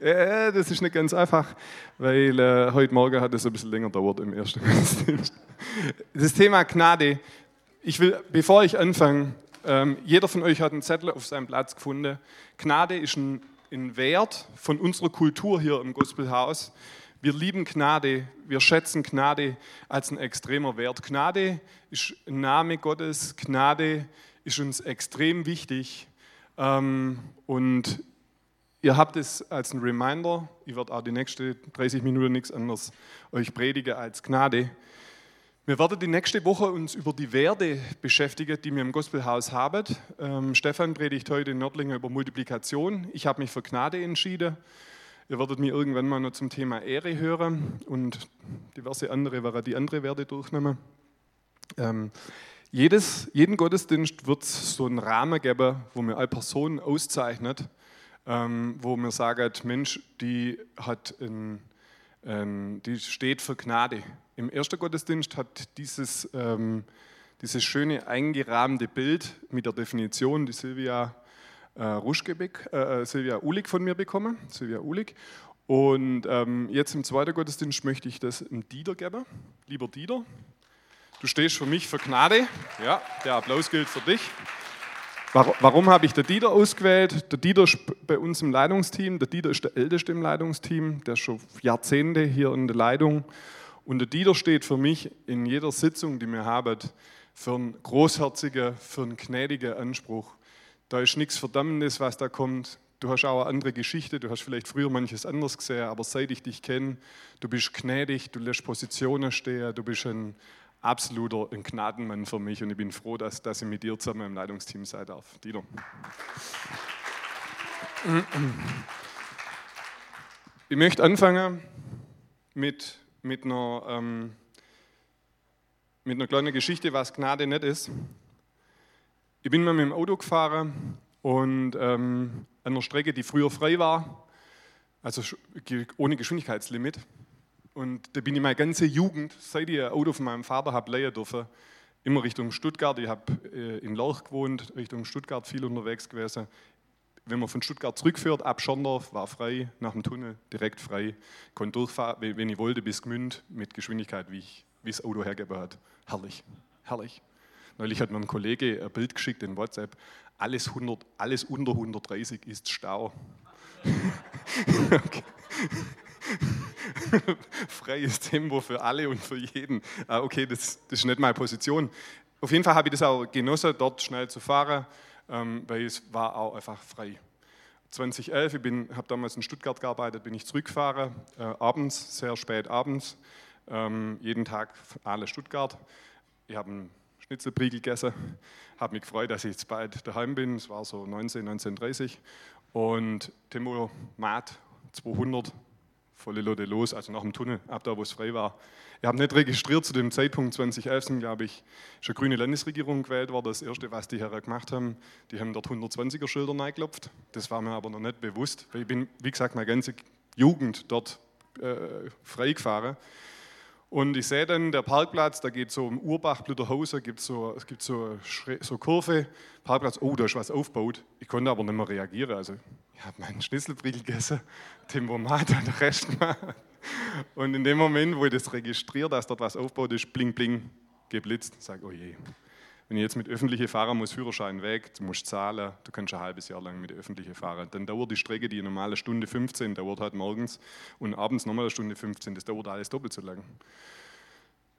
ja, das ist nicht ganz einfach, weil äh, heute Morgen hat es ein bisschen länger dauert im ersten Gottesdienst. Das Thema Gnade. Ich will, bevor ich anfange, ähm, jeder von euch hat einen Zettel auf seinem Platz gefunden. Gnade ist ein, ein Wert von unserer Kultur hier im Gospelhaus. Wir lieben Gnade, wir schätzen Gnade als ein extremer Wert. Gnade ist ein Name Gottes, Gnade ist uns extrem wichtig. Ähm, und ihr habt es als ein Reminder, ich werde auch die nächsten 30 Minuten nichts anderes euch predigen als Gnade. Wir werden die nächste Woche uns über die Werte beschäftigen, die wir im Gospelhaus haben. Ähm, Stefan predigt heute in Nördlingen über Multiplikation. Ich habe mich für Gnade entschieden. Ihr werdet mir irgendwann mal noch zum Thema Ehre hören und diverse andere, die andere Werte durchnehmen. Ähm, jedes, jeden Gottesdienst wird es so einen Rahmen geben, wo mir eine Person auszeichnet, ähm, wo mir sagt, Mensch, die hat ein, ähm, die steht für Gnade. Im ersten Gottesdienst hat dieses, ähm, dieses schöne eingerahmte Bild mit der Definition, die Silvia äh, Ruschkebeck, äh, Silvia Ulig von mir bekommen, Silvia Ulig. Und ähm, jetzt im zweiten Gottesdienst möchte ich das dem Dieter geben. Lieber Dieter, Du stehst für mich für Gnade. Ja, der Applaus gilt für dich. Warum, habe ich den Dieter ausgewählt? Der Dieter ist bei uns im Leitungsteam. Der Dieter ist der Älteste im Leitungsteam. Der ist schon Jahrzehnte hier in der Leitung. Und der Dieter steht für mich in jeder Sitzung, die wir haben, für einen großherzigen, für einen gnädigen Anspruch. Da ist nichts Verdammendes, was da kommt. Du hast auch eine andere Geschichte, du hast vielleicht früher manches anders gesehen, aber seit ich dich kenne, du bist gnädig, du lässt Positionen stehen, du bist ein, absoluter Gnadenmann für mich und ich bin froh, dass, dass ich mit dir zusammen im Leitungsteam sein darf. Dieter. Ich möchte anfangen mit, mit, einer, ähm, mit einer kleinen Geschichte, was Gnade nicht ist. Ich bin mal mit dem Auto gefahren und ähm, an einer Strecke, die früher frei war, also ohne Geschwindigkeitslimit. Und da bin ich meine ganze Jugend, seit ich ein Auto von meinem Vater habe leihen dürfen, immer Richtung Stuttgart. Ich habe äh, in Lorch gewohnt, Richtung Stuttgart viel unterwegs gewesen. Wenn man von Stuttgart zurückfährt, ab Schondorf, war frei, nach dem Tunnel direkt frei. Konnte durchfahren, wenn ich wollte, bis Gmünd mit Geschwindigkeit, wie, ich, wie das Auto hergegeben hat. Herrlich, herrlich. Neulich hat mir ein Kollege ein Bild geschickt in WhatsApp. Alles, 100, alles unter 130 ist Stau. okay. Freies Tempo für alle und für jeden. Ah, okay, das, das, ist nicht meine Position. Auf jeden Fall habe ich das auch genossen, dort schnell zu fahren, ähm, weil es war auch einfach frei. 2011, ich habe damals in Stuttgart gearbeitet, bin ich zurückgefahren, äh, abends, sehr spät abends, ähm, jeden Tag alle Stuttgart. Ich habe einen Schnitzelbriegel gegessen, habe mich gefreut, dass ich jetzt bald daheim bin. Es war so 19, 19.30 und Tempomat 200 volle Lotte los, also nach dem Tunnel, ab da, wo es frei war. Ich habe nicht registriert zu dem Zeitpunkt 2011, glaube ich, eine grüne Landesregierung gewählt worden. Das Erste, was die Herren gemacht haben, die haben dort 120er Schilder reingeklopft. Das war mir aber noch nicht bewusst, weil ich bin, wie gesagt, meine ganze Jugend dort äh, frei gefahren. Und ich sehe dann, der Parkplatz, da geht so um Urbach, Blüterhausen, gibt so, es gibt so, so Kurve, Parkplatz, oh, da ist was aufgebaut. Ich konnte aber nicht mehr reagieren. Also ich habe meinen Schnitzelbriegel gegessen, Tempomat und den Rest gemacht. Und in dem Moment, wo ich das registriere, dass dort was aufgebaut ist, bling, bling, geblitzt, sage oh je. Wenn ich jetzt mit öffentlichen fahren muss, Führerschein weg, du musst zahlen, du kannst ein halbes Jahr lang mit öffentlichen fahren. Dann dauert die Strecke, die normale Stunde 15, dauert halt morgens und abends nochmal eine Stunde 15, das dauert alles doppelt so lang.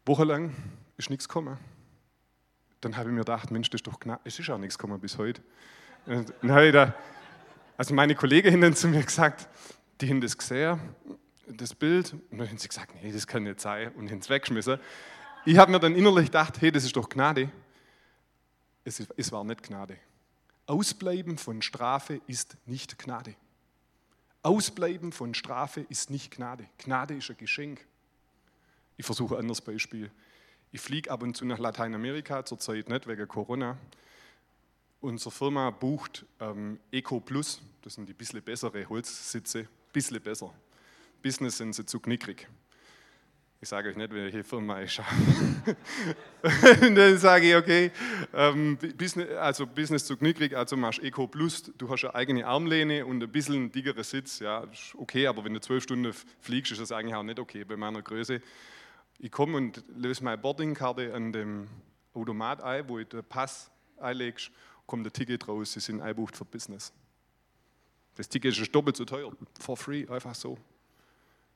Wochenlang ist nichts gekommen. Dann habe ich mir gedacht, Mensch, das ist doch knapp, es ist auch nichts gekommen bis heute. Und dann habe ich da, also meine Kollegen haben zu mir gesagt, die haben das gesehen, das Bild, und dann haben sie gesagt, nee, das kann nicht sein, und haben es weggeschmissen. Ich habe mir dann innerlich gedacht, hey, das ist doch Gnade. Es, es war nicht Gnade. Ausbleiben von Strafe ist nicht Gnade. Ausbleiben von Strafe ist nicht Gnade. Gnade ist ein Geschenk. Ich versuche ein anderes Beispiel. Ich fliege ab und zu nach Lateinamerika, zurzeit nicht wegen Corona. Unsere Firma bucht ähm, Eco Plus, das sind die bisschen bessere Holzsitze, bisschen besser. Business sind sie zu knickrig. Ich sage euch nicht, welche Firma ich schaffe. und dann sage ich, okay, ähm, Business, also Business zu knickrig, also machst Eco Plus, du hast eine eigene Armlehne und ein bisschen dickere Sitz, ja, okay, aber wenn du zwölf Stunden fliegst, ist das eigentlich auch nicht okay bei meiner Größe. Ich komme und löse meine Boardingkarte an dem Automat ein, wo ich den Pass einlegst, kommt ein Ticket raus, sie sind einbucht für Business. Das Ticket ist doppelt so teuer, for free, einfach so.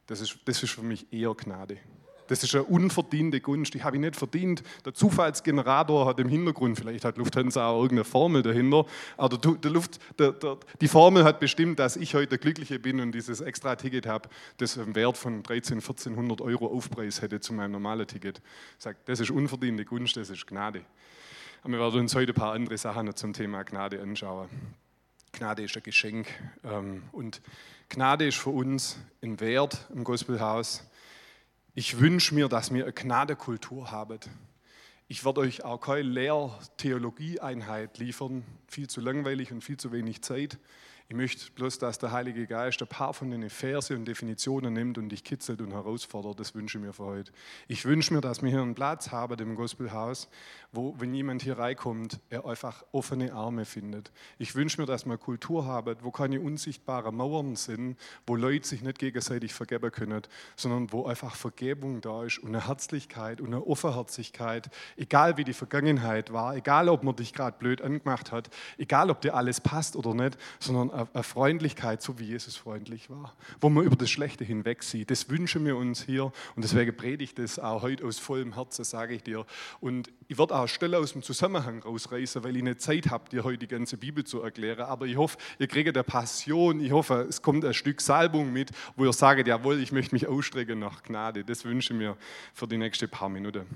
Das ist, das ist für mich eher Gnade. Das ist eine unverdiente Gunst, die habe ich nicht verdient. Der Zufallsgenerator hat im Hintergrund, vielleicht hat Lufthansa auch irgendeine Formel dahinter, aber der, der Luft, der, die Formel hat bestimmt, dass ich heute der Glückliche bin und dieses extra Ticket habe, das einen Wert von 1300, 1400 Euro Aufpreis hätte zu meinem normalen Ticket. Ich sage, das ist unverdiente Gunst, das ist Gnade. Aber wir werden uns heute ein paar andere Sachen zum Thema Gnade anschauen. Gnade ist ein Geschenk ähm, und Gnade ist für uns ein Wert im Gospelhaus. Ich wünsche mir, dass wir eine Gnadekultur haben. Ich werde euch auch keine Lehr-Theologie-Einheit liefern, viel zu langweilig und viel zu wenig Zeit. Ich möchte bloß, dass der Heilige Geist ein paar von den Verse und Definitionen nimmt und dich kitzelt und herausfordert. Das wünsche ich mir für heute. Ich wünsche mir, dass wir hier einen Platz haben im Gospelhaus, wo, wenn jemand hier reinkommt, er einfach offene Arme findet. Ich wünsche mir, dass eine Kultur haben, wo keine unsichtbaren Mauern sind, wo Leute sich nicht gegenseitig vergeben können, sondern wo einfach Vergebung da ist und eine Herzlichkeit und eine Offenherzigkeit, egal wie die Vergangenheit war, egal ob man dich gerade blöd angemacht hat, egal ob dir alles passt oder nicht, sondern eine Freundlichkeit, so wie Jesus freundlich war, wo man über das Schlechte hinweg sieht. Das wünschen wir uns hier und deswegen predige ich das auch heute aus vollem Herzen, sage ich dir. Und ich werde auch Stelle aus dem Zusammenhang rausreißen, weil ich nicht Zeit habe, dir heute die ganze Bibel zu erklären. Aber ich hoffe, ihr kriegt eine Passion. Ich hoffe, es kommt ein Stück Salbung mit, wo ihr sagt, jawohl, ich möchte mich ausstrecken nach Gnade. Das wünsche ich mir für die nächsten paar Minuten.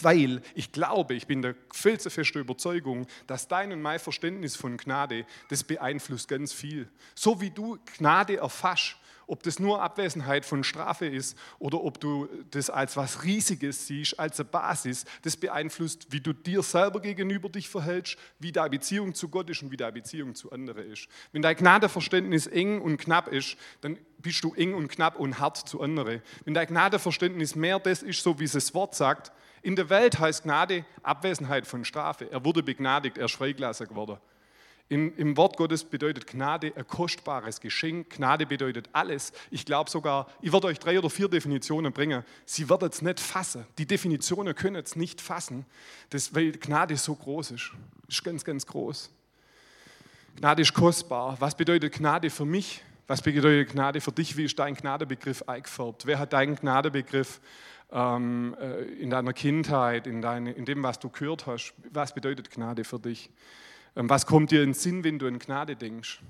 Weil ich glaube, ich bin der felsenfesten Überzeugung, dass dein und mein Verständnis von Gnade, das beeinflusst ganz viel. So wie du Gnade erfasst, ob das nur Abwesenheit von Strafe ist oder ob du das als was Riesiges siehst, als eine Basis, das beeinflusst, wie du dir selber gegenüber dich verhältst, wie deine Beziehung zu Gott ist und wie deine Beziehung zu anderen ist. Wenn dein Gnadeverständnis eng und knapp ist, dann bist du eng und knapp und hart zu anderen. Wenn dein Gnadeverständnis mehr das ist, so wie es das Wort sagt, in der Welt heißt Gnade Abwesenheit von Strafe. Er wurde begnadigt, er ist freigelassen geworden. In, Im Wort Gottes bedeutet Gnade ein kostbares Geschenk. Gnade bedeutet alles. Ich glaube sogar, ich werde euch drei oder vier Definitionen bringen. Sie werden es nicht fassen. Die Definitionen können es nicht fassen, das, weil Gnade so groß ist. Ist ganz, ganz groß. Gnade ist kostbar. Was bedeutet Gnade für mich? Was bedeutet Gnade für dich? Wie ist dein Gnadebegriff eingefärbt? Wer hat deinen Gnadebegriff ähm, äh, in deiner Kindheit, in, deine, in dem, was du gehört hast? Was bedeutet Gnade für dich? Ähm, was kommt dir in den Sinn, wenn du an Gnade denkst?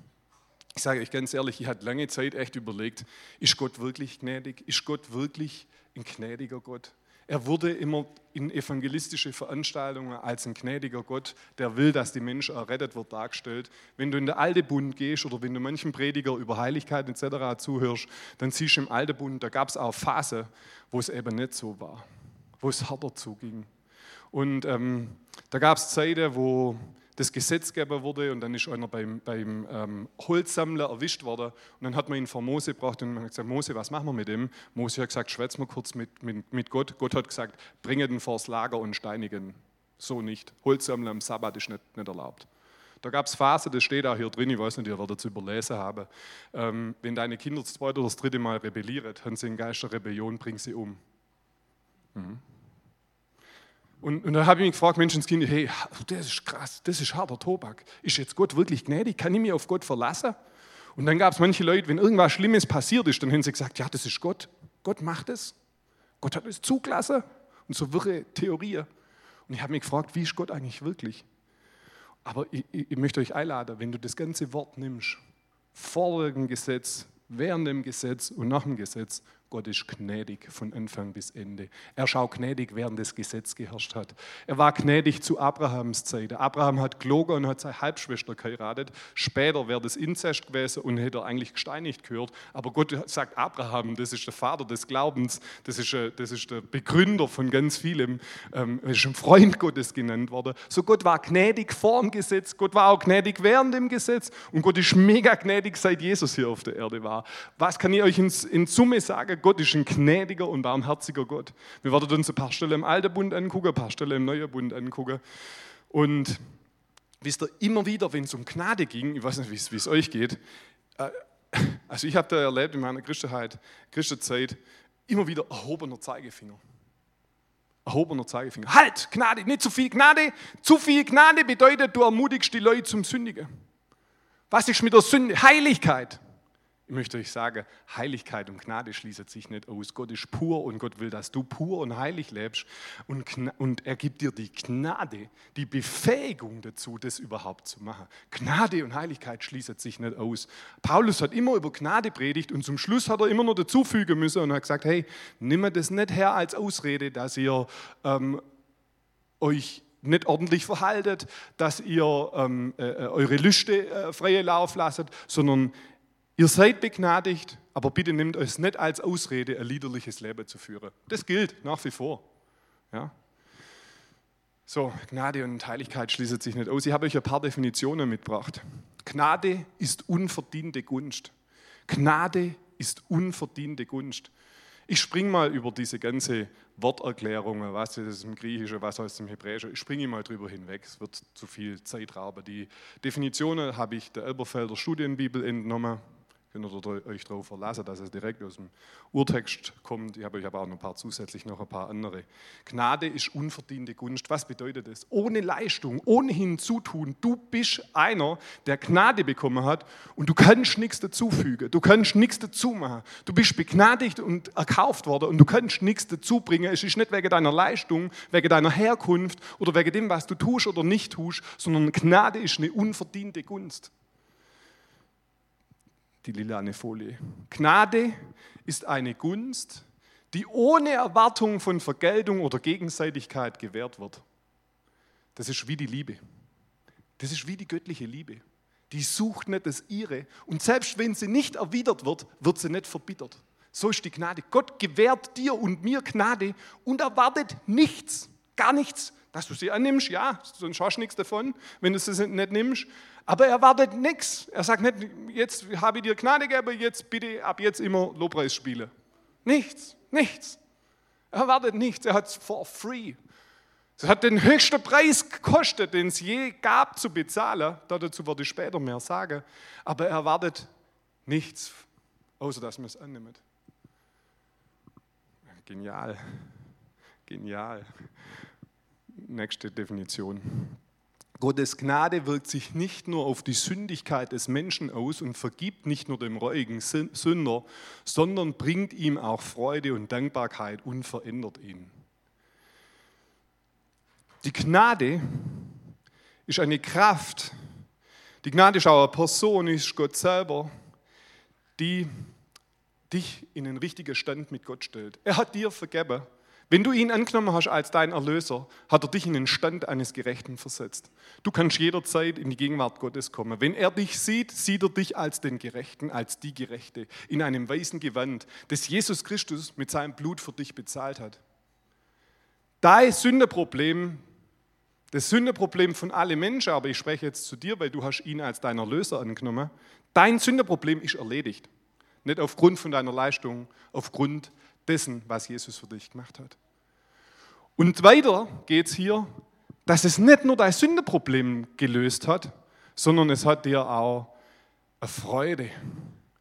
Ich sage euch ganz ehrlich, ich hatte lange Zeit echt überlegt, ist Gott wirklich gnädig? Ist Gott wirklich ein gnädiger Gott? Er wurde immer in evangelistische Veranstaltungen als ein gnädiger Gott, der will, dass die Menschen errettet wird, dargestellt. Wenn du in den Alten Bund gehst oder wenn du manchen Prediger über Heiligkeit etc. zuhörst, dann siehst du im Alten Bund, da gab es auch Phasen, wo es eben nicht so war, wo es härter zuging. Und ähm, da gab es Zeiten, wo das Gesetzgeber wurde und dann ist einer beim, beim ähm, Holzsammler erwischt worden und dann hat man ihn vor Mose gebracht und man hat gesagt, Mose, was machen wir mit dem? Mose hat gesagt, schwätz mal kurz mit, mit, mit Gott. Gott hat gesagt, bringe den vors Lager und steinigen. So nicht. Holzsammler am Sabbat ist nicht, nicht erlaubt. Da gab es Phasen, das steht auch hier drin, ich weiß nicht, ihr werdet es überlesen haben. Ähm, wenn deine Kinder das zweite oder das dritte Mal rebellieren, haben sie einen Geist der Rebellion, bring sie um. Mhm. Und, und dann habe ich mich gefragt, Menschenskind, hey, das ist krass, das ist harter Tobak. Ist jetzt Gott wirklich gnädig? Kann ich mich auf Gott verlassen? Und dann gab es manche Leute, wenn irgendwas Schlimmes passiert ist, dann haben sie gesagt, ja, das ist Gott. Gott macht es. Gott hat es zugelassen. Und so wirre Theorie. Und ich habe mich gefragt, wie ist Gott eigentlich wirklich? Aber ich, ich, ich möchte euch einladen, wenn du das ganze Wort nimmst, vor dem Gesetz, während dem Gesetz und nach dem Gesetz Gott ist gnädig von Anfang bis Ende. Er schaut gnädig, während das Gesetz geherrscht hat. Er war gnädig zu Abrahams Zeit. Abraham hat gelogen und hat seine Halbschwester geheiratet. Später wäre das Inzest gewesen und hätte er eigentlich gesteinigt gehört. Aber Gott sagt Abraham, das ist der Vater des Glaubens, das ist, äh, das ist der Begründer von ganz vielem. Ähm, er ist ein Freund Gottes genannt worden. So Gott war gnädig vor dem Gesetz, Gott war auch gnädig während dem Gesetz und Gott ist mega gnädig, seit Jesus hier auf der Erde war. Was kann ich euch in, in Summe sagen? Gott ist ein gnädiger und barmherziger Gott. Wir werden uns ein paar Stellen im Alten Bund angucken, ein paar Stellen im Neuen Bund angucken. Und wisst ihr, immer wieder, wenn es um Gnade ging, ich weiß nicht, wie es euch geht, äh, also ich habe da erlebt in meiner Christenheit, Christenzeit, immer wieder erhobener Zeigefinger. Erhobener Zeigefinger. Halt, Gnade, nicht zu viel Gnade. Zu viel Gnade bedeutet, du ermutigst die Leute zum Sündigen. Was ist mit der Sünde? Heiligkeit. Ich möchte euch sagen, Heiligkeit und Gnade schließen sich nicht aus. Gott ist pur und Gott will, dass du pur und heilig lebst. Und, und er gibt dir die Gnade, die Befähigung dazu, das überhaupt zu machen. Gnade und Heiligkeit schließen sich nicht aus. Paulus hat immer über Gnade predigt und zum Schluss hat er immer noch dazufügen müssen und hat gesagt, hey, nimm das nicht her als Ausrede, dass ihr ähm, euch nicht ordentlich verhaltet, dass ihr ähm, äh, äh eure Lüste äh, freie Lauf lasst, sondern Ihr seid begnadigt, aber bitte nehmt euch nicht als Ausrede, ein liederliches Leben zu führen. Das gilt nach wie vor. Ja? So, Gnade und Heiligkeit schließen sich nicht aus. Ich habe euch ein paar Definitionen mitgebracht. Gnade ist unverdiente Gunst. Gnade ist unverdiente Gunst. Ich springe mal über diese ganze Worterklärungen, was ist im Griechischen, was heißt im Hebräischen, ich springe mal drüber hinweg, es wird zu viel Zeit rauben. Die Definitionen habe ich der Elberfelder Studienbibel entnommen, könnt ihr euch darauf verlassen, dass es direkt aus dem Urtext kommt. Ich habe euch aber auch noch ein paar zusätzlich noch ein paar andere. Gnade ist unverdiente Gunst. Was bedeutet das? Ohne Leistung, ohne Hinzutun. Du bist einer, der Gnade bekommen hat und du kannst nichts dazufügen. Du kannst nichts dazu machen. Du bist begnadigt und erkauft worden und du kannst nichts dazu bringen. Es ist nicht wegen deiner Leistung, wegen deiner Herkunft oder wegen dem, was du tust oder nicht tust, sondern Gnade ist eine unverdiente Gunst die lilane Folie. Gnade ist eine Gunst, die ohne Erwartung von Vergeltung oder Gegenseitigkeit gewährt wird. Das ist wie die Liebe. Das ist wie die göttliche Liebe. Die sucht nicht das ihre. Und selbst wenn sie nicht erwidert wird, wird sie nicht verbittert. So ist die Gnade. Gott gewährt dir und mir Gnade und erwartet nichts, gar nichts, dass du sie annimmst. Ja, sonst hast du nichts davon, wenn du sie nicht nimmst. Aber er wartet nichts. Er sagt nicht, jetzt habe ich dir Gnade gegeben, jetzt bitte ab jetzt immer Lobpreis spielen. Nichts, nichts. Er wartet nichts, er hat es for free. Es hat den höchsten Preis gekostet, den es je gab zu bezahlen. Dazu werde ich später mehr sagen. Aber er wartet nichts, außer dass man es annimmt. Genial. Genial. Nächste Definition. Gottes Gnade wirkt sich nicht nur auf die Sündigkeit des Menschen aus und vergibt nicht nur dem reuigen Sünder, sondern bringt ihm auch Freude und Dankbarkeit und verändert ihn. Die Gnade ist eine Kraft, die Gnade ist auch eine Person, ist Gott selber, die dich in einen richtigen Stand mit Gott stellt. Er hat dir vergeben wenn du ihn angenommen hast als dein Erlöser, hat er dich in den Stand eines Gerechten versetzt. Du kannst jederzeit in die Gegenwart Gottes kommen. Wenn er dich sieht, sieht er dich als den Gerechten, als die Gerechte, in einem weißen Gewand, das Jesus Christus mit seinem Blut für dich bezahlt hat. Dein Sündeproblem, das Sündeproblem von allen Menschen, aber ich spreche jetzt zu dir, weil du hast ihn als dein Erlöser angenommen, dein Sündeproblem ist erledigt. Nicht aufgrund von deiner Leistung, aufgrund dessen, was Jesus für dich gemacht hat. Und weiter geht es hier, dass es nicht nur dein Sündeproblem gelöst hat, sondern es hat dir auch eine Freude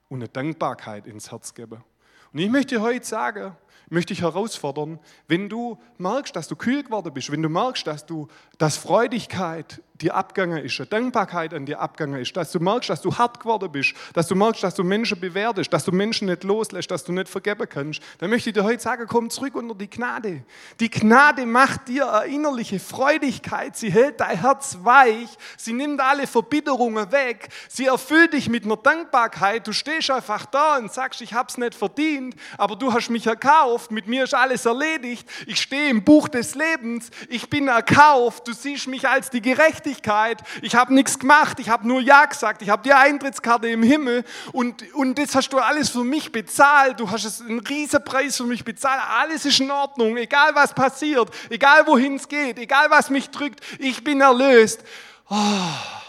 und eine Dankbarkeit ins Herz gegeben. Und ich möchte heute sagen, möchte ich herausfordern, wenn du merkst, dass du kühl geworden bist, wenn du merkst, dass du, dass Freudigkeit dir abgegangen ist, Dankbarkeit an dir abgegangen ist, dass du merkst, dass du hart geworden bist, dass du merkst, dass du Menschen bewertest, dass du Menschen nicht loslässt, dass du nicht vergeben kannst, dann möchte ich dir heute sagen, komm zurück unter die Gnade. Die Gnade macht dir eine innerliche Freudigkeit, sie hält dein Herz weich, sie nimmt alle Verbitterungen weg, sie erfüllt dich mit einer Dankbarkeit, du stehst einfach da und sagst, ich habe es nicht verdient, aber du hast mich erkauft, mit mir ist alles erledigt, ich stehe im Buch des Lebens, ich bin erkauft, du siehst mich als die Gerechtigkeit. Ich habe nichts gemacht, ich habe nur Ja gesagt, ich habe die Eintrittskarte im Himmel und, und das hast du alles für mich bezahlt. Du hast einen riesen Preis für mich bezahlt. Alles ist in Ordnung, egal was passiert, egal wohin es geht, egal was mich drückt, ich bin erlöst. Oh.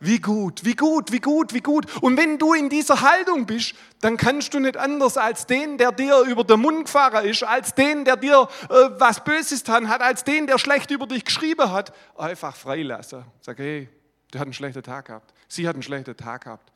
Wie gut, wie gut, wie gut, wie gut. Und wenn du in dieser Haltung bist, dann kannst du nicht anders als den, der dir über den Mund gefahren ist, als den, der dir äh, was Böses getan hat, als den, der schlecht über dich geschrieben hat, einfach freilassen. Sag, hey, der hat einen schlechten Tag gehabt. Sie hat einen schlechten Tag gehabt.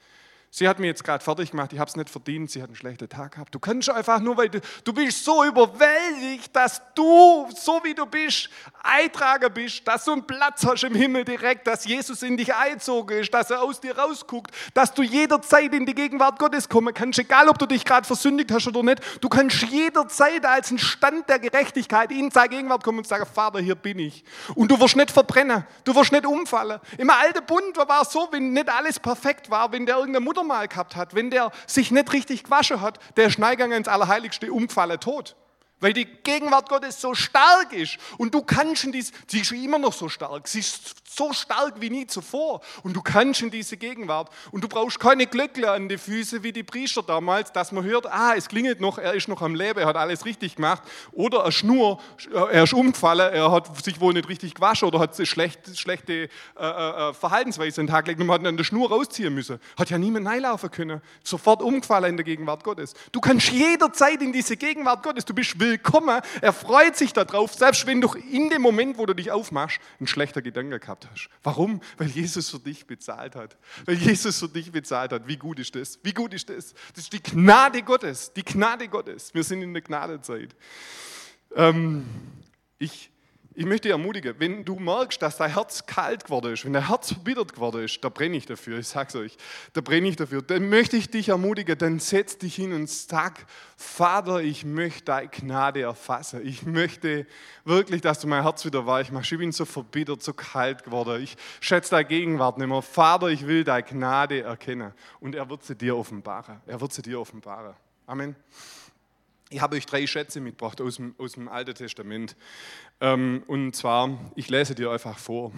Sie hat mir jetzt gerade fertig gemacht, ich habe es nicht verdient, sie hat einen schlechten Tag gehabt. Du kannst einfach nur, weil du, du bist so überwältigt, dass du, so wie du bist, Eintrager bist, dass du einen Platz hast im Himmel direkt, dass Jesus in dich einzogen ist, dass er aus dir rausguckt, dass du jederzeit in die Gegenwart Gottes kommen kannst, egal ob du dich gerade versündigt hast oder nicht. Du kannst jederzeit als ein Stand der Gerechtigkeit in seine Gegenwart kommen und sagen, Vater, hier bin ich. Und du wirst nicht verbrennen, du wirst nicht umfallen. Im alten Bund war es so, wenn nicht alles perfekt war, wenn der irgendeine Mutter mal gehabt hat, wenn der sich nicht richtig gewaschen hat, der Schneigang ins Allerheiligste umgefallen tot. Weil die Gegenwart Gottes so stark ist und du kannst in dies, sie ist immer noch so stark, sie ist so stark wie nie zuvor und du kannst in diese Gegenwart und du brauchst keine Glöckle an die Füße wie die Priester damals, dass man hört, ah, es klingelt noch, er ist noch am Leben, er hat alles richtig gemacht oder eine Schnur, er ist umgefallen, er hat sich wohl nicht richtig gewaschen oder hat schlecht, schlechte äh, äh, äh Verhaltensweise an den Tag gelegt und man hat an der Schnur rausziehen müssen. Hat ja niemand reinlaufen können, sofort umgefallen in der Gegenwart Gottes. Du kannst jederzeit in diese Gegenwart Gottes, du bist willkommen. Er freut sich darauf, selbst wenn du in dem Moment, wo du dich aufmachst, ein schlechter Gedanke gehabt hast. Warum? Weil Jesus für dich bezahlt hat. Weil Jesus für dich bezahlt hat. Wie gut ist das? Wie gut ist das? Das ist die Gnade Gottes. Die Gnade Gottes. Wir sind in der Gnadezeit. Ähm, ich ich möchte dich ermutigen, wenn du merkst, dass dein Herz kalt geworden ist, wenn dein Herz verbittert geworden ist, da brenne ich dafür, ich sag's euch, da brenne ich dafür, dann möchte ich dich ermutigen, dann setz dich hin und sag, Vater, ich möchte deine Gnade erfassen. Ich möchte wirklich, dass du mein Herz wieder weich machst. Ich bin so verbittert, so kalt geworden. Ich schätze deine Gegenwart nicht mehr. Vater, ich will deine Gnade erkennen. Und er wird sie dir offenbaren. Er wird sie dir offenbaren. Amen. Ich habe euch drei Schätze mitgebracht aus dem, aus dem Alten Testament. Ähm, und zwar, ich lese dir einfach vor.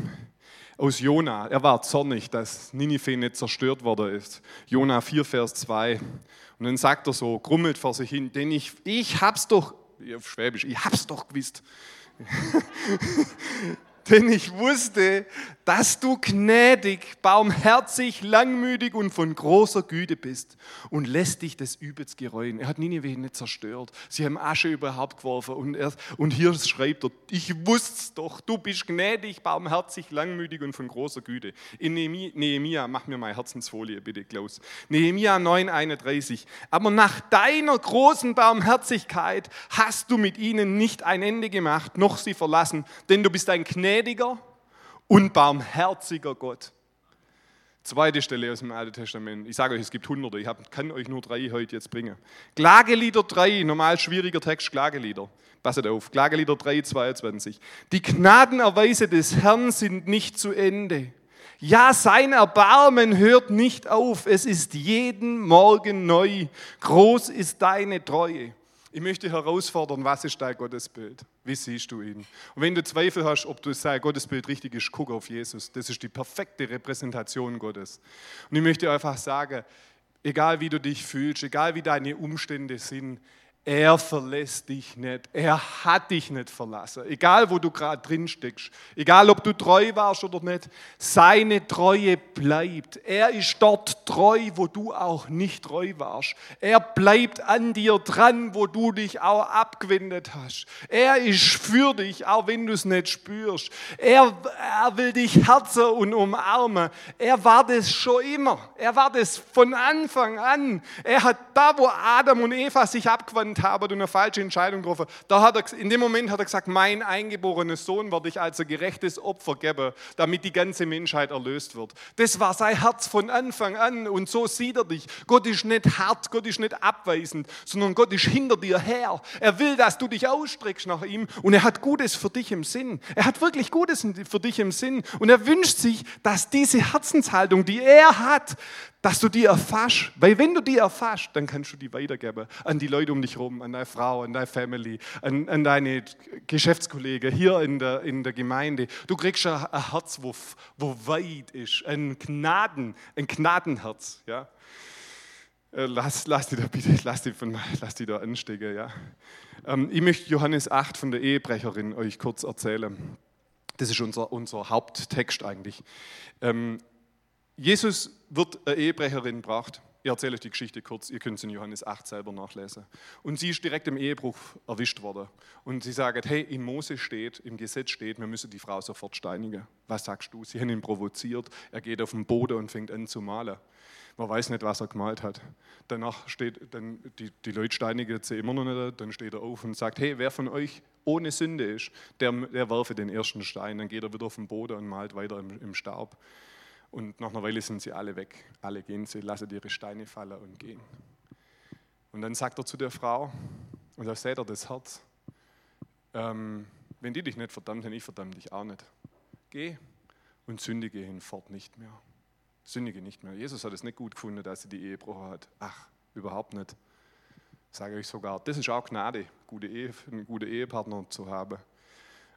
Aus Jona. Er war zornig, dass Ninive nicht zerstört worden ist. Jona 4, Vers 2. Und dann sagt er so, grummelt vor sich hin, denn ich, ich hab's doch, auf Schwäbisch, ich hab's doch gewusst. denn ich wusste, dass du gnädig, barmherzig, langmütig und von großer Güte bist und lässt dich des Übels gereuen. Er hat Nineveh nicht zerstört. Sie haben Asche überhaupt geworfen und, er, und hier schreibt er, ich wusste es doch, du bist gnädig, barmherzig, langmütig und von großer Güte. In Nehemia, mach mir mal Herzensfolie bitte, Klaus. Nehemia 9,31. Aber nach deiner großen Barmherzigkeit hast du mit ihnen nicht ein Ende gemacht, noch sie verlassen, denn du bist ein gnädiger, und barmherziger Gott. Zweite Stelle aus dem Alten Testament. Ich sage euch, es gibt hunderte. Ich kann euch nur drei heute jetzt bringen. Klagelieder 3, normal schwieriger Text, Klagelieder. Passet auf, Klagelieder 3, 22. Die Gnadenerweise des Herrn sind nicht zu Ende. Ja, sein Erbarmen hört nicht auf. Es ist jeden Morgen neu. Groß ist deine Treue. Ich möchte herausfordern, was ist dein Gottesbild? Wie siehst du ihn? Und wenn du Zweifel hast, ob du sein Gottesbild richtig ist, guck auf Jesus. Das ist die perfekte Repräsentation Gottes. Und ich möchte einfach sagen, egal wie du dich fühlst, egal wie deine Umstände sind, er verlässt dich nicht. Er hat dich nicht verlassen. Egal, wo du gerade drin steckst. Egal, ob du treu warst oder nicht. Seine Treue bleibt. Er ist dort treu, wo du auch nicht treu warst. Er bleibt an dir dran, wo du dich auch abgewendet hast. Er ist für dich, auch wenn du es nicht spürst. Er, er will dich herzen und umarmen. Er war das schon immer. Er war das von Anfang an. Er hat da, wo Adam und Eva sich abgewandt gelernt habe und eine falsche Entscheidung getroffen, da hat er, in dem Moment hat er gesagt, mein eingeborener Sohn werde ich als ein gerechtes Opfer geben, damit die ganze Menschheit erlöst wird. Das war sein Herz von Anfang an und so sieht er dich. Gott ist nicht hart, Gott ist nicht abweisend, sondern Gott ist hinter dir her. Er will, dass du dich ausstreckst nach ihm und er hat Gutes für dich im Sinn. Er hat wirklich Gutes für dich im Sinn und er wünscht sich, dass diese Herzenshaltung, die er hat, dass du die erfasst. Weil wenn du die erfasst, dann kannst du die weitergeben an die Leute um dich herum, an deine Frau, an deine Family, an, an deine Geschäftskollegen hier in der, in der Gemeinde. Du kriegst ein, Herz, wo, wo weit ist, ein Gnaden, ein Gnadenherz. Ja? Äh, lass, lass die da bitte, lass die, von, lass die da anstecken. Ja? Ähm, ich möchte Johannes 8 von der Ehebrecherin euch kurz erzählen. Das ist unser, unser Haupttext eigentlich. Ähm, Jesus wird eine Ehebrecherin gebracht. Ich erzähle euch die Geschichte kurz, ihr könnt es in Johannes 8 selber nachlesen. Und sie ist direkt im Ehebruch erwischt worden. Und sie sagt, hey, in Mose steht, im Gesetz steht, wir müssen die Frau sofort steinigen. Was sagst du? Sie haben ihn provoziert, er geht auf den Boden und fängt an zu malen. Man weiß nicht, was er gemalt hat. Danach steht, dann die, die Leute steinigen sie immer noch nicht, dann steht er auf und sagt, hey, wer von euch ohne Sünde ist, der, der werfe den ersten Stein. Dann geht er wieder auf den Boden und malt weiter im, im Staub. Und nach einer Weile sind sie alle weg. Alle gehen, sie lassen ihre Steine fallen und gehen. Und dann sagt er zu der Frau, und da seht er das Herz, ähm, wenn die dich nicht verdammt haben, ich verdamme dich auch nicht. Geh und sündige hinfort nicht mehr. Sündige nicht mehr. Jesus hat es nicht gut gefunden, dass sie die Ehe gebrochen hat. Ach, überhaupt nicht. Sage ich sogar, das ist auch Gnade, gute Ehe, einen guten Ehepartner zu haben.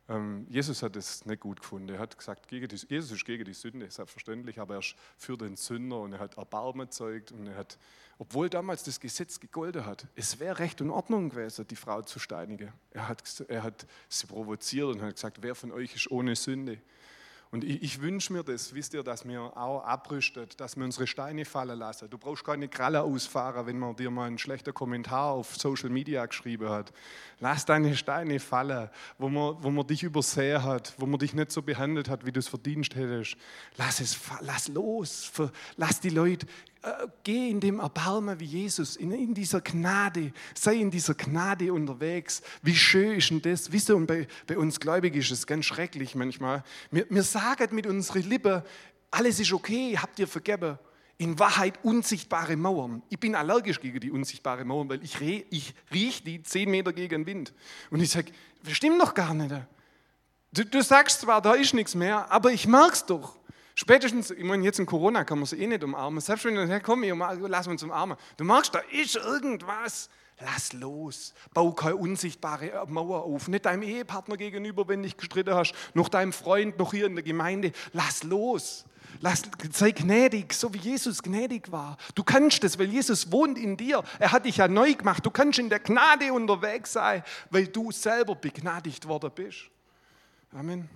Ähm, Jesus hat es nicht gut gefunden. Er hat gesagt, gegen die, Jesus ist gegen die Sünde, selbstverständlich, aber er ist für den Sünder und er hat Erbarmen erzeugt und er hat, obwohl damals das Gesetz gegolten hat, es wäre Recht und Ordnung gewesen, die Frau zu steinigen. Er hat, er hat sie provoziert und hat gesagt, wer von euch ist ohne Sünde? Und ich, ich wünsche mir das, wisst ihr, dass wir auch abrüstet, dass wir unsere Steine fallen lassen. Du brauchst keine Kralle ausfahren, wenn man dir mal einen schlechten Kommentar auf Social Media geschrieben hat. Lass deine Steine fallen, wo man, wo man dich übersehen hat, wo man dich nicht so behandelt hat, wie du es verdient hättest. Lass es, lass los, lass die Leute äh, geh in dem Erbarmen wie Jesus, in, in, dieser Gnade, sei in dieser Gnade unterwegs. Wie schön ist denn das? Wisst ihr, und bei, bei uns Gläubigen ist es ganz schrecklich manchmal. Wir, wir sagen mit unseren Lippen, alles ist okay, habt ihr vergeben. In Wahrheit unsichtbare Mauern. Ich bin allergisch gegen die unsichtbare Mauern, weil ich, ich rieche die zehn Meter gegen den Wind. Und ich sage, das stimmt doch gar nicht. Du, du sagst zwar, da ist nichts mehr, aber ich merke es doch. Spätestens, ich meine, jetzt in Corona kann man sie eh nicht umarmen. Selbst wenn du sagst, komm, lass uns umarmen. Du merkst, da ist irgendwas. Lass los. Bau keine unsichtbare Mauer auf. Nicht deinem Ehepartner gegenüber, wenn du dich gestritten hast, noch deinem Freund, noch hier in der Gemeinde. Lass los. Lass, sei gnädig, so wie Jesus gnädig war. Du kannst es, weil Jesus wohnt in dir. Er hat dich ja neu gemacht. Du kannst in der Gnade unterwegs sein, weil du selber begnadigt worden bist. Amen.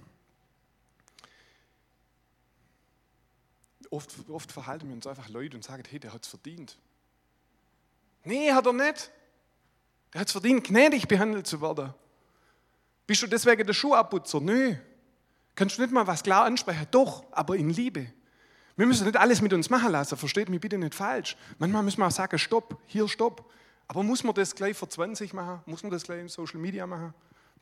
Oft, oft verhalten wir uns einfach Leute und sagen, hey, der hat es verdient. Nee, hat er nicht. Der hat es verdient, gnädig behandelt zu werden. Bist du deswegen der Schuhabputzer? Nö. Kannst du nicht mal was klar ansprechen? Doch, aber in Liebe. Wir müssen nicht alles mit uns machen lassen, versteht mich bitte nicht falsch. Manchmal müssen wir auch sagen, stopp, hier stopp. Aber muss man das gleich vor 20 machen? Muss man das gleich in Social Media machen?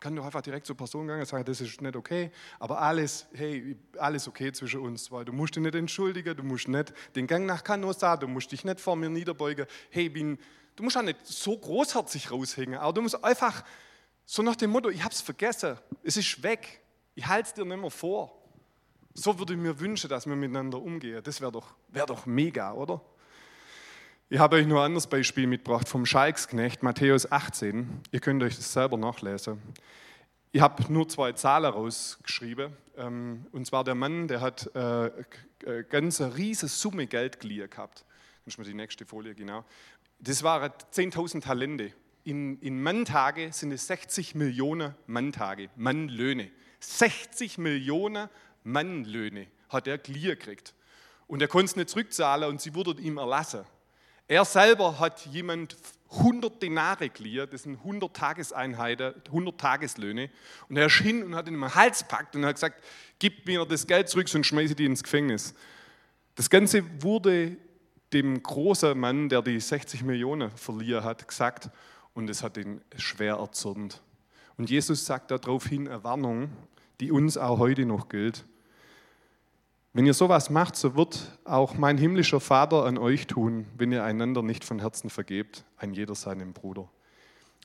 Kann doch einfach direkt zur Person gehen und sagen, das ist nicht okay, aber alles, hey, alles okay zwischen uns, weil du musst dich nicht entschuldigen, du musst nicht den Gang nach Canossa, du musst dich nicht vor mir niederbeugen, hey, bin, du musst auch nicht so großherzig raushängen, aber du musst einfach so nach dem Motto, ich habe es vergessen, es ist weg, ich halte es dir nicht mehr vor. So würde ich mir wünschen, dass wir miteinander umgehen. Das wäre doch, wär doch mega, oder? Ich habe euch nur ein anderes Beispiel mitgebracht vom Schalksknecht, Matthäus 18. Ihr könnt euch das selber nachlesen. Ich habe nur zwei Zahlen rausgeschrieben. Ähm, und zwar der Mann, der hat äh, äh, eine riesige Summe Geld geliehen gehabt. Kannst du mal die nächste Folie, genau. Das waren 10.000 Talente. In, in Manntage sind es 60 Millionen Manntage, Mannlöhne. 60 Millionen Mannlöhne hat er geliehen gekriegt. Und er konnte es nicht zurückzahlen und sie wurde ihm erlassen. Er selber hat jemand 100 Denare geliehen, das sind 100 Tageseinheiten, 100 Tageslöhne. Und er ist hin und hat ihn im Hals packt und hat gesagt, gib mir das Geld zurück, sonst schmeiße ich dich ins Gefängnis. Das Ganze wurde dem großen Mann, der die 60 Millionen verliehen hat, gesagt und es hat ihn schwer erzürnt. Und Jesus sagt daraufhin eine Warnung, die uns auch heute noch gilt. Wenn ihr sowas macht, so wird auch mein himmlischer Vater an euch tun, wenn ihr einander nicht von Herzen vergebt, ein jeder seinem Bruder.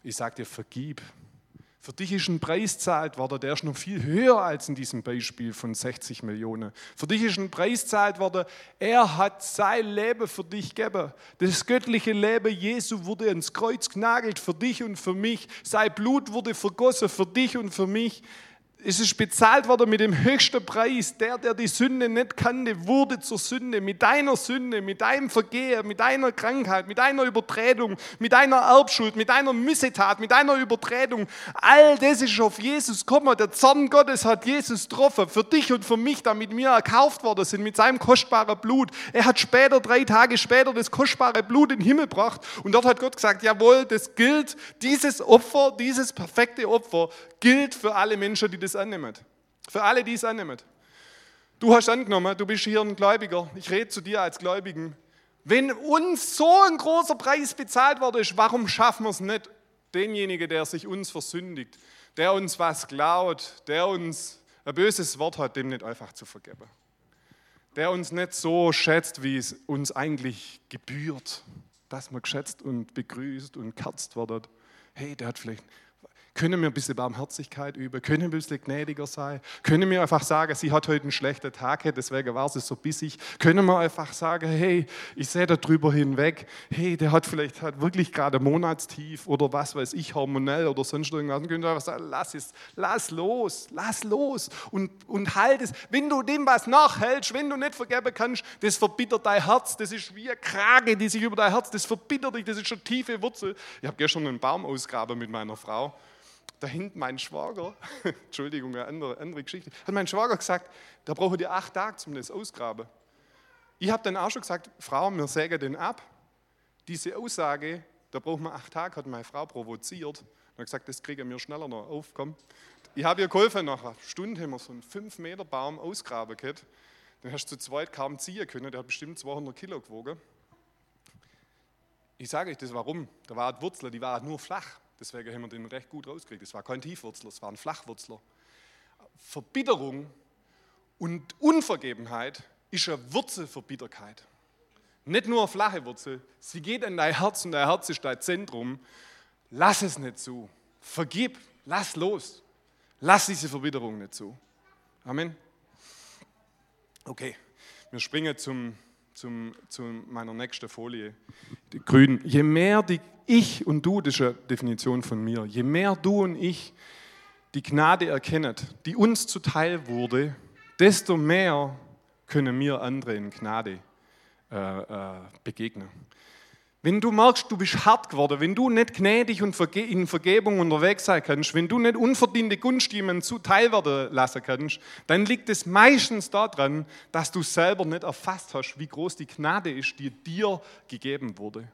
Ich sage dir, vergib. Für dich ist ein Preis zahlt worden, der ist noch viel höher als in diesem Beispiel von 60 Millionen. Für dich ist ein Preis zahlt worden, er hat sein Leben für dich gegeben. Das göttliche Leben Jesu wurde ins Kreuz genagelt für dich und für mich. Sein Blut wurde vergossen für dich und für mich. Es ist bezahlt worden mit dem höchsten Preis. Der, der die Sünde nicht kannte, wurde zur Sünde. Mit deiner Sünde, mit deinem Vergehen, mit deiner Krankheit, mit deiner Übertretung, mit deiner Erbschuld, mit deiner Missetat, mit deiner Übertretung. All das ist auf Jesus gekommen. Der Zorn Gottes hat Jesus getroffen. Für dich und für mich, damit wir erkauft worden sind mit seinem kostbaren Blut. Er hat später, drei Tage später, das kostbare Blut in den Himmel gebracht. Und dort hat Gott gesagt, jawohl, das gilt, dieses Opfer, dieses perfekte Opfer gilt für alle Menschen, die das annehmen. Für alle, die es annehmen. Du hast angenommen, du bist hier ein Gläubiger. Ich rede zu dir als Gläubigen. Wenn uns so ein großer Preis bezahlt worden ist, warum schaffen wir es nicht, denjenigen, der sich uns versündigt, der uns was klaut, der uns ein böses Wort hat, dem nicht einfach zu vergeben? Der uns nicht so schätzt, wie es uns eigentlich gebührt, dass man geschätzt und begrüßt und kerzt wird. Hey, der hat vielleicht können wir ein bisschen Barmherzigkeit üben? Können wir ein bisschen gnädiger sein? Können wir einfach sagen, sie hat heute einen schlechten Tag, deswegen war sie so bissig? Können wir einfach sagen, hey, ich sehe da drüber hinweg, hey, der hat vielleicht hat wirklich gerade Monatstief oder was weiß ich, hormonell oder sonst irgendwas. Können wir einfach sagen, lass es, lass los, lass los und, und halt es. Wenn du dem was nachhältst, wenn du nicht vergeben kannst, das verbittert dein Herz, das ist wie eine Krage, die sich über dein Herz, das verbittert dich, das ist schon tiefe Wurzel. Ich habe gestern einen Baum ausgraben mit meiner Frau da hinten mein Schwager, Entschuldigung, eine andere, andere Geschichte, hat mein Schwager gesagt, da brauche ich acht Tage zum das ausgraben. Ich habe dann auch schon gesagt, Frau, wir sägen den ab. Diese Aussage, da brauchen wir acht Tage, hat meine Frau provoziert. Und hat gesagt, das kriegen wir schneller noch auf. Komm. Ich habe ihr geholfen, nach einer Stunde haben wir so einen 5 Meter Baum ausgraben können. Den hast du zu zweit kaum ziehen können, der hat bestimmt 200 Kilo gewogen. Ich sage euch das warum. Da war die Wurzel, die war nur flach. Deswegen haben wir den recht gut rausgekriegt. Es war kein Tiefwurzler, es war ein Flachwurzler. Verbitterung und Unvergebenheit ist eine Wurzel für Bitterkeit. Nicht nur eine flache Wurzel, sie geht in dein Herz und dein Herz ist dein Zentrum. Lass es nicht zu. Vergib, lass los. Lass diese Verbitterung nicht zu. Amen. Okay, wir springen zum, zum, zu meiner nächsten Folie. Die Grün. Je mehr die ich und du, das ist eine Definition von mir, je mehr du und ich die Gnade erkennen, die uns zuteil wurde, desto mehr können wir andere in Gnade äh, äh, begegnen. Wenn du merkst, du bist hart geworden, wenn du nicht gnädig und in Vergebung unterwegs sein kannst, wenn du nicht unverdiente Gunst jemandem zuteil werden lassen kannst, dann liegt es meistens daran, dass du selber nicht erfasst hast, wie groß die Gnade ist, die dir gegeben wurde.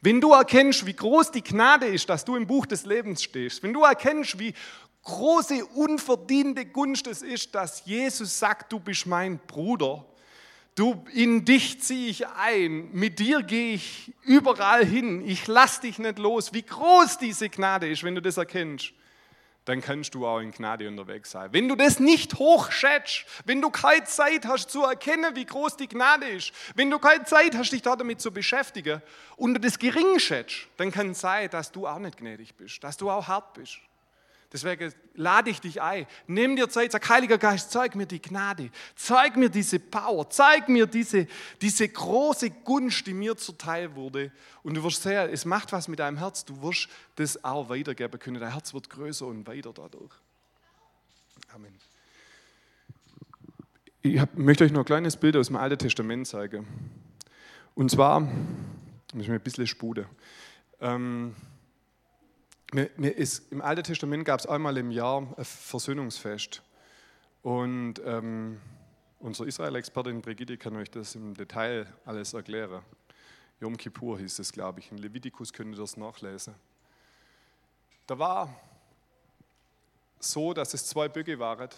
Wenn du erkennst, wie groß die Gnade ist, dass du im Buch des Lebens stehst, wenn du erkennst, wie große unverdiente Gunst es ist, dass Jesus sagt, du bist mein Bruder, du in dich ziehe ich ein, mit dir gehe ich überall hin, ich lass dich nicht los, wie groß diese Gnade ist, wenn du das erkennst, dann kannst du auch in Gnade unterwegs sein. Wenn du das nicht hochschätzt, wenn du keine Zeit hast zu erkennen, wie groß die Gnade ist, wenn du keine Zeit hast, dich damit zu beschäftigen und du das gering schätzt, dann kann es sein, dass du auch nicht gnädig bist, dass du auch hart bist. Deswegen lade ich dich ein. Nimm dir Zeit, sag, Heiliger Geist, zeig mir die Gnade, zeig mir diese Power, zeig mir diese, diese große Gunst, die mir zuteil wurde. Und du wirst sehen, es macht was mit deinem Herz. Du wirst das auch weitergeben können. Dein Herz wird größer und weiter dadurch. Amen. Ich hab, möchte euch noch ein kleines Bild aus dem Alten Testament zeigen. Und zwar, müssen wir ein bisschen spuden. Ähm, mir, mir ist, Im Alten Testament gab es einmal im Jahr ein Versöhnungsfest. Und ähm, unsere Israel-Expertin Brigitte kann euch das im Detail alles erklären. Yom Kippur hieß es, glaube ich. In Levitikus könnt ihr das nachlesen. Da war so, dass es zwei Böcke waren.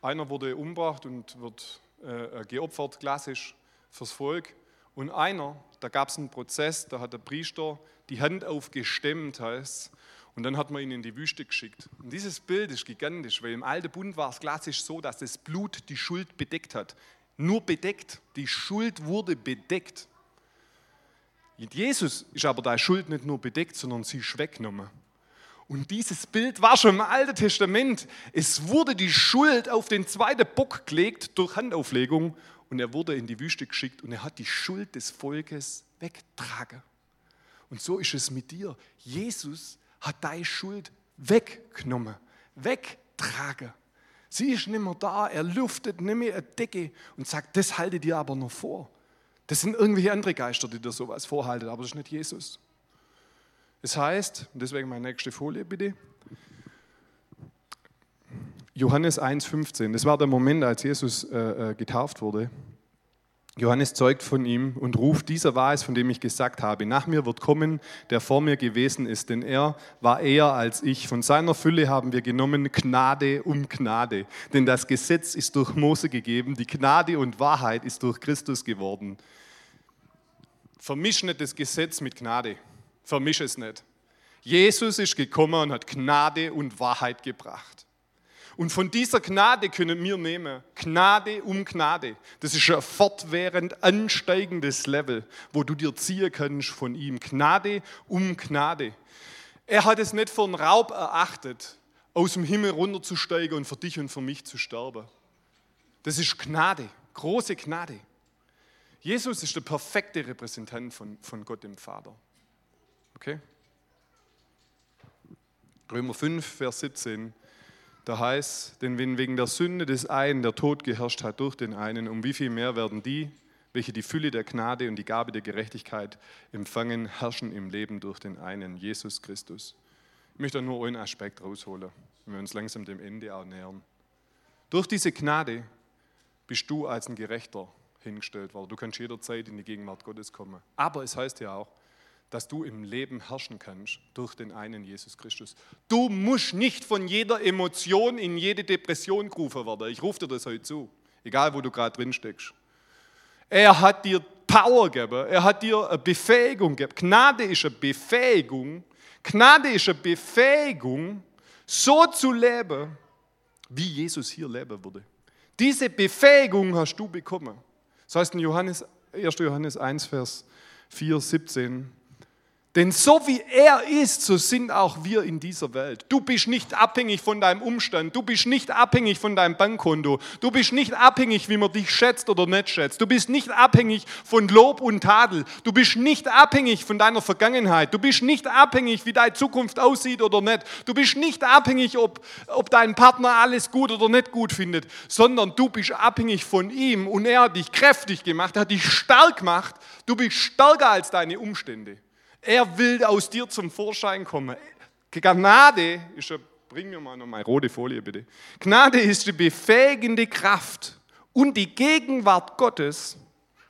Einer wurde umgebracht und wird äh, geopfert, klassisch fürs Volk. Und einer, da gab es einen Prozess, da hat der Priester die Hand aufgestemmt, heißt und dann hat man ihn in die Wüste geschickt. Und dieses Bild ist gigantisch, weil im Alten Bund war es klassisch so, dass das Blut die Schuld bedeckt hat. Nur bedeckt. Die Schuld wurde bedeckt. Und Jesus ist aber da Schuld nicht nur bedeckt, sondern sie ist weggenommen. Und dieses Bild war schon im Alten Testament. Es wurde die Schuld auf den zweiten Bock gelegt durch Handauflegung und er wurde in die Wüste geschickt und er hat die Schuld des Volkes weggetragen. Und so ist es mit dir. Jesus hat deine Schuld weggenommen, wegtragen. Sie ist nicht mehr da. Er luftet nicht mehr eine Decke und sagt, das halte dir aber noch vor. Das sind irgendwelche andere Geister, die dir sowas vorhalten, aber das ist nicht Jesus. Es heißt, und deswegen meine nächste Folie bitte, Johannes 1,15, das war der Moment, als Jesus äh, äh, getauft wurde. Johannes zeugt von ihm und ruft, dieser war es, von dem ich gesagt habe, nach mir wird kommen, der vor mir gewesen ist, denn er war eher als ich. Von seiner Fülle haben wir genommen Gnade um Gnade, denn das Gesetz ist durch Mose gegeben, die Gnade und Wahrheit ist durch Christus geworden. Vermisch nicht das Gesetz mit Gnade, vermisch es nicht. Jesus ist gekommen und hat Gnade und Wahrheit gebracht. Und von dieser Gnade können wir nehmen, Gnade um Gnade. Das ist ein fortwährend ansteigendes Level, wo du dir ziehen kannst von ihm. Gnade um Gnade. Er hat es nicht für einen Raub erachtet, aus dem Himmel runterzusteigen und für dich und für mich zu sterben. Das ist Gnade, große Gnade. Jesus ist der perfekte Repräsentant von, von Gott dem Vater. Okay? Römer 5, Vers 17. Da heißt, denn wenn wegen der Sünde des einen der Tod geherrscht hat durch den einen, um wie viel mehr werden die, welche die Fülle der Gnade und die Gabe der Gerechtigkeit empfangen, herrschen im Leben durch den einen, Jesus Christus. Ich möchte nur einen Aspekt rausholen, wenn wir uns langsam dem Ende auch nähern. Durch diese Gnade bist du als ein Gerechter hingestellt worden. Du kannst jederzeit in die Gegenwart Gottes kommen. Aber es heißt ja auch, dass du im Leben herrschen kannst durch den einen Jesus Christus. Du musst nicht von jeder Emotion in jede Depression gerufen werden. Ich rufe dir das heute zu, egal wo du gerade drin steckst. Er hat dir Power gegeben, er hat dir eine Befähigung gegeben. Gnade ist eine Befähigung. Gnade ist eine Befähigung, so zu leben, wie Jesus hier leben würde. Diese Befähigung hast du bekommen. Das heißt in Johannes, 1. Johannes 1, Vers 4, 17. Denn so wie er ist, so sind auch wir in dieser Welt. Du bist nicht abhängig von deinem Umstand. Du bist nicht abhängig von deinem Bankkonto. Du bist nicht abhängig, wie man dich schätzt oder nicht schätzt. Du bist nicht abhängig von Lob und Tadel. Du bist nicht abhängig von deiner Vergangenheit. Du bist nicht abhängig, wie deine Zukunft aussieht oder nicht. Du bist nicht abhängig, ob, ob dein Partner alles gut oder nicht gut findet, sondern du bist abhängig von ihm und er hat dich kräftig gemacht, er hat dich stark gemacht. Du bist stärker als deine Umstände. Er will aus dir zum Vorschein kommen. Gnade ist, bring mir mal noch meine rote Folie bitte. Gnade ist die befähigende Kraft und die Gegenwart Gottes,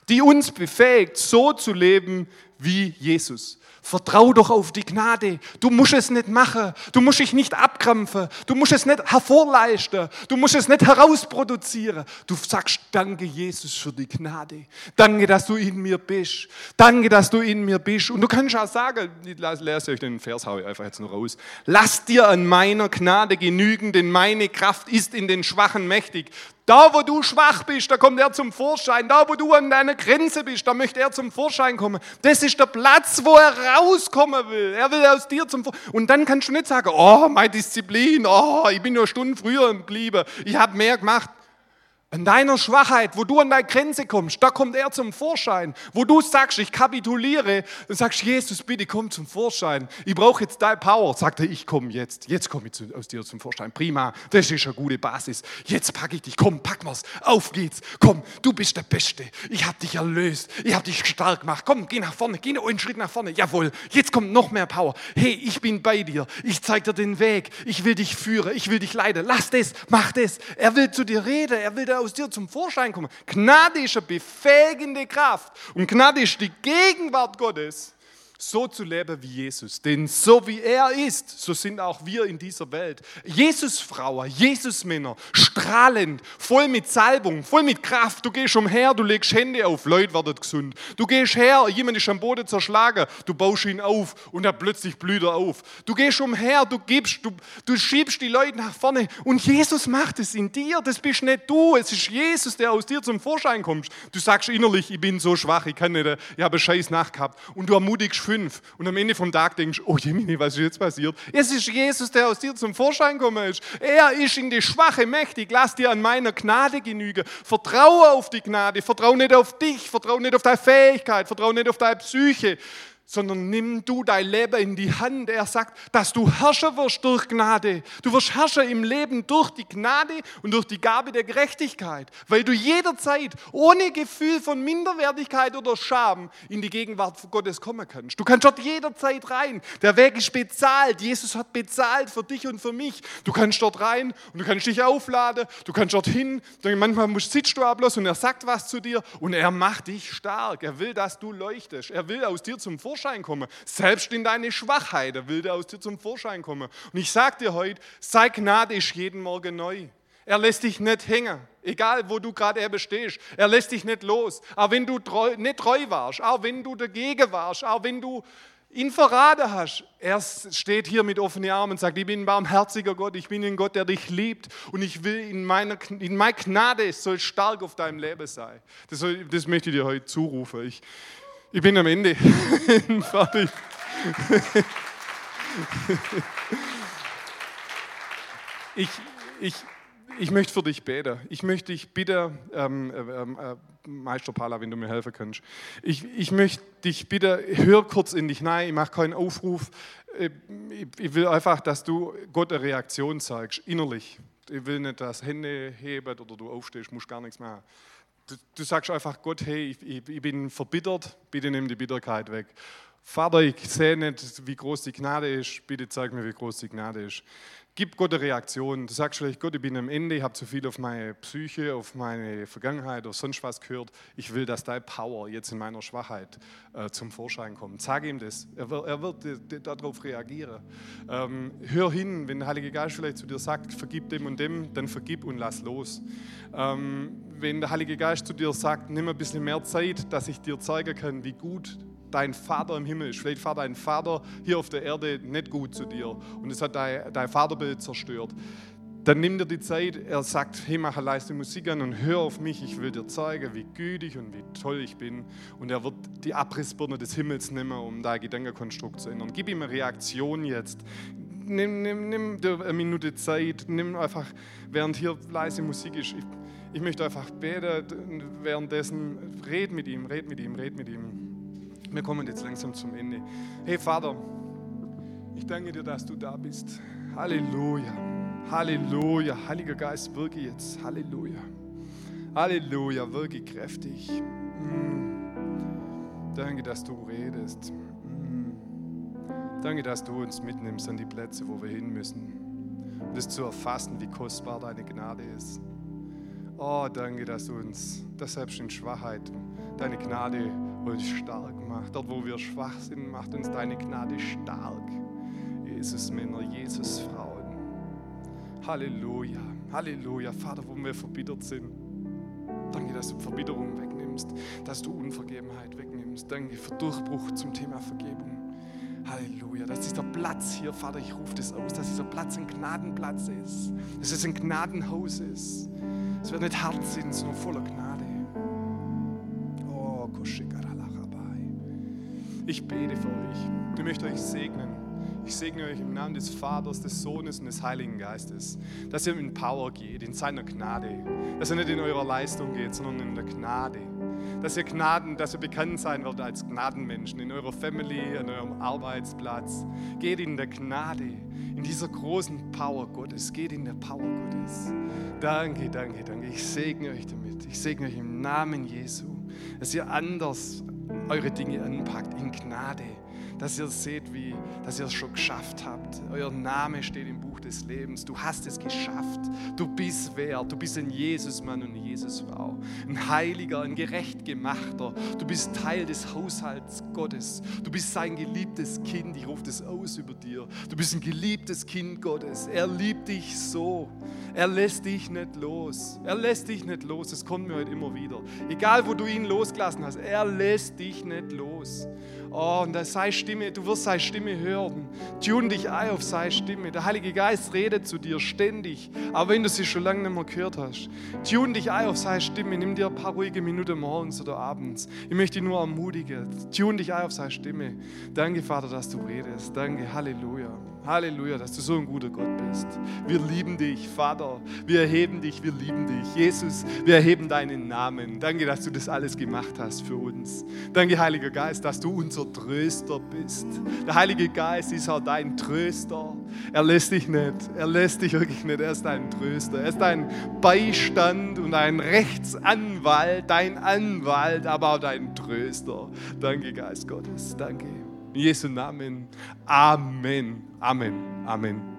die uns befähigt, so zu leben wie Jesus. Vertrau doch auf die Gnade. Du musst es nicht machen. Du musst dich nicht abkrampfen. Du musst es nicht hervorleisten. Du musst es nicht herausproduzieren. Du sagst, danke Jesus für die Gnade. Danke, dass du in mir bist. Danke, dass du in mir bist. Und du kannst auch sagen, lese euch den Vers, haue ich einfach jetzt nur raus. Lass dir an meiner Gnade genügen, denn meine Kraft ist in den Schwachen mächtig. Da, wo du schwach bist, da kommt er zum Vorschein. Da, wo du an deiner Grenze bist, da möchte er zum Vorschein kommen. Das ist der Platz, wo er rauskommen will. Er will aus dir zum. Und dann kannst du nicht sagen, oh, meine Disziplin, oh, ich bin nur Stunden früher geblieben, ich habe mehr gemacht. An deiner Schwachheit, wo du an deine Grenze kommst, da kommt er zum Vorschein. Wo du sagst, ich kapituliere, dann sagst Jesus, bitte komm zum Vorschein. Ich brauche jetzt deine Power. Sagt er, ich komme jetzt. Jetzt komme ich aus dir zum Vorschein. Prima, das ist eine gute Basis. Jetzt packe ich dich. Komm, pack mal's. Auf geht's. Komm, du bist der Beste. Ich habe dich erlöst. Ich habe dich stark gemacht. Komm, geh nach vorne. Geh einen Schritt nach vorne. Jawohl, jetzt kommt noch mehr Power. Hey, ich bin bei dir. Ich zeige dir den Weg. Ich will dich führen. Ich will dich leiten. Lass das, mach das. Er will zu dir reden. Er will dir aus dir zum Vorschein kommen. Gnade ist eine befähigende Kraft und Gnade ist die Gegenwart Gottes so zu leben wie Jesus. Denn so wie er ist, so sind auch wir in dieser Welt. Jesus-Frauen, Jesus-Männer, strahlend, voll mit Salbung, voll mit Kraft. Du gehst umher, du legst Hände auf, Leute werden gesund. Du gehst her, jemand ist am Boden zerschlagen, du baust ihn auf und er plötzlich blüht er auf. Du gehst umher, du gibst, du, du schiebst die Leute nach vorne und Jesus macht es in dir. Das bist nicht du, es ist Jesus, der aus dir zum Vorschein kommt. Du sagst innerlich, ich bin so schwach, ich kann nicht, ich habe scheiß Nacht gehabt und du ermutigst fünf und am Ende vom Tag denkst, oh Jemini, was ist jetzt passiert? Es ist Jesus, der aus dir zum Vorschein gekommen ist. Er ist in die Schwache mächtig. Lass dir an meiner Gnade genügen. Vertraue auf die Gnade. Vertraue nicht auf dich. Vertraue nicht auf deine Fähigkeit. Vertraue nicht auf deine Psyche. Sondern nimm du dein Leben in die Hand. Er sagt, dass du Herrscher wirst durch Gnade. Du wirst Herrscher im Leben durch die Gnade und durch die Gabe der Gerechtigkeit, weil du jederzeit ohne Gefühl von Minderwertigkeit oder Scham in die Gegenwart Gottes kommen kannst. Du kannst dort jederzeit rein. Der Weg ist bezahlt. Jesus hat bezahlt für dich und für mich. Du kannst dort rein und du kannst dich aufladen. Du kannst dorthin. Manchmal sitzt du ablos und er sagt was zu dir und er macht dich stark. Er will, dass du leuchtest. Er will aus dir zum Vorschein Vorschein kommen. Selbst in deine Schwachheit will der aus dir zum Vorschein kommen. Und ich sage dir heute, sei Gnade ist jeden Morgen neu. Er lässt dich nicht hängen, egal wo du gerade eben stehst. Er lässt dich nicht los. Auch wenn du treu, nicht treu warst, auch wenn du dagegen warst, auch wenn du ihn verraten hast. Er steht hier mit offenen Armen und sagt, ich bin ein barmherziger Gott, ich bin ein Gott, der dich liebt und ich will in meiner in meine Gnade soll stark auf deinem Leben sein. Das, soll, das möchte ich dir heute zurufen. Ich, ich bin am Ende. Fertig. ich, ich, ich möchte für dich beten. Ich möchte dich bitten, ähm, ähm, äh, Meister Pala, wenn du mir helfen kannst. Ich, ich möchte dich bitten, hör kurz in dich hinein. Ich mache keinen Aufruf. Ich, ich will einfach, dass du Gott eine Reaktion zeigst, innerlich. Ich will nicht, dass Hände heben oder du aufstehst, musst gar nichts machen. Du, sagst einfach Gott, hey, ich, ich, ich bin verbittert, bitte nimm die Bitterkeit weg. Vater, ich sehe nicht, wie groß die Gnade ist, bitte zeig mir, wie groß die Gnade ist. Gib Gott eine Reaktion. Du sagst vielleicht, Gott, ich bin am Ende, ich habe zu viel auf meine Psyche, auf meine Vergangenheit oder sonst was gehört. Ich will, dass deine Power jetzt in meiner Schwachheit äh, zum Vorschein kommt. Sag ihm das. Er wird, er wird darauf reagieren. Ähm, hör hin, wenn der Heilige Geist vielleicht zu dir sagt, vergib dem und dem, dann vergib und lass los. Ähm, wenn der Heilige Geist zu dir sagt, nimm ein bisschen mehr Zeit, dass ich dir zeigen kann, wie gut dein Vater im Himmel ist. Vielleicht war dein Vater hier auf der Erde nicht gut zu dir und es hat dein, dein Vaterbild zerstört. Dann nimm dir die Zeit, er sagt, hey, mach leiste Musik an und hör auf mich, ich will dir zeigen, wie gütig und wie toll ich bin. Und er wird die Abrissbirne des Himmels nehmen, um dein Gedankenkonstrukt zu ändern. Gib ihm eine Reaktion jetzt. Nimm, nimm, nimm dir eine Minute Zeit, nimm einfach, während hier leise Musik ist, ich, ich möchte einfach beten, währenddessen red mit ihm, red mit ihm, red mit ihm. Wir kommen jetzt langsam zum Ende. Hey Vater, ich danke dir, dass du da bist. Halleluja. Halleluja. Heiliger Geist, wirke jetzt. Halleluja. Halleluja, wirke kräftig. Mm. Danke, dass du redest. Mm. Danke, dass du uns mitnimmst an die Plätze, wo wir hin müssen. Und es zu erfassen, wie kostbar deine Gnade ist. Oh, danke, dass du uns, dass selbst in Schwachheit deine Gnade uns stark macht. Dort, wo wir schwach sind, macht uns deine Gnade stark. Jesus Männer, Jesus Frauen. Halleluja, Halleluja. Vater, wo wir verbittert sind. Danke, dass du Verbitterung wegnimmst, dass du Unvergebenheit wegnimmst. Danke für Durchbruch zum Thema Vergebung. Halleluja, dass dieser Platz hier, Vater, ich rufe das aus, dass dieser Platz ein Gnadenplatz ist, dass es ein Gnadenhaus ist. Es wird nicht hart sein, sondern voller Gnade. Oh, Ich bete für euch. Ich möchte euch segnen. Ich segne euch im Namen des Vaters, des Sohnes und des Heiligen Geistes, dass ihr in Power geht, in seiner Gnade. Dass ihr nicht in eurer Leistung geht, sondern in der Gnade. Dass ihr Gnaden, dass ihr bekannt sein werdet als Gnadenmenschen in eurer Family, an eurem Arbeitsplatz. Geht in der Gnade, in dieser großen Power Gottes. Geht in der Power Gottes. Danke, danke, danke. Ich segne euch damit. Ich segne euch im Namen Jesu, dass ihr anders eure Dinge anpackt in Gnade dass ihr seht, wie, dass ihr es schon geschafft habt. Euer Name steht im Buch des Lebens. Du hast es geschafft. Du bist wert. Du bist ein Jesusmann und Jesusfrau. Ein Heiliger, ein gerecht gemachter. Du bist Teil des Haushalts Gottes. Du bist sein geliebtes Kind. Ich rufe das aus über dir. Du bist ein geliebtes Kind Gottes. Er liebt dich so. Er lässt dich nicht los. Er lässt dich nicht los. Das kommt mir heute immer wieder. Egal, wo du ihn losgelassen hast, er lässt dich nicht los. Oh, und sei Stimme, du wirst seine Stimme hören. Tune dich ein auf seine Stimme. Der Heilige Geist redet zu dir ständig, aber wenn du sie schon lange nicht mehr gehört hast. Tune dich ein auf seine Stimme. Nimm dir ein paar ruhige Minuten morgens oder abends. Ich möchte dich nur ermutigen. Tune dich ein auf seine Stimme. Danke, Vater, dass du redest. Danke, Halleluja. Halleluja, dass du so ein guter Gott bist. Wir lieben dich, Vater. Wir erheben dich, wir lieben dich. Jesus, wir erheben deinen Namen. Danke, dass du das alles gemacht hast für uns. Danke, Heiliger Geist, dass du unser Tröster bist. Der Heilige Geist ist auch dein Tröster. Er lässt dich nicht, er lässt dich wirklich nicht, er ist dein Tröster. Er ist dein Beistand und ein Rechtsanwalt, dein Anwalt, aber auch dein Tröster. Danke, Geist Gottes, danke. In Jesu Namen. Amen. Amen. Amen.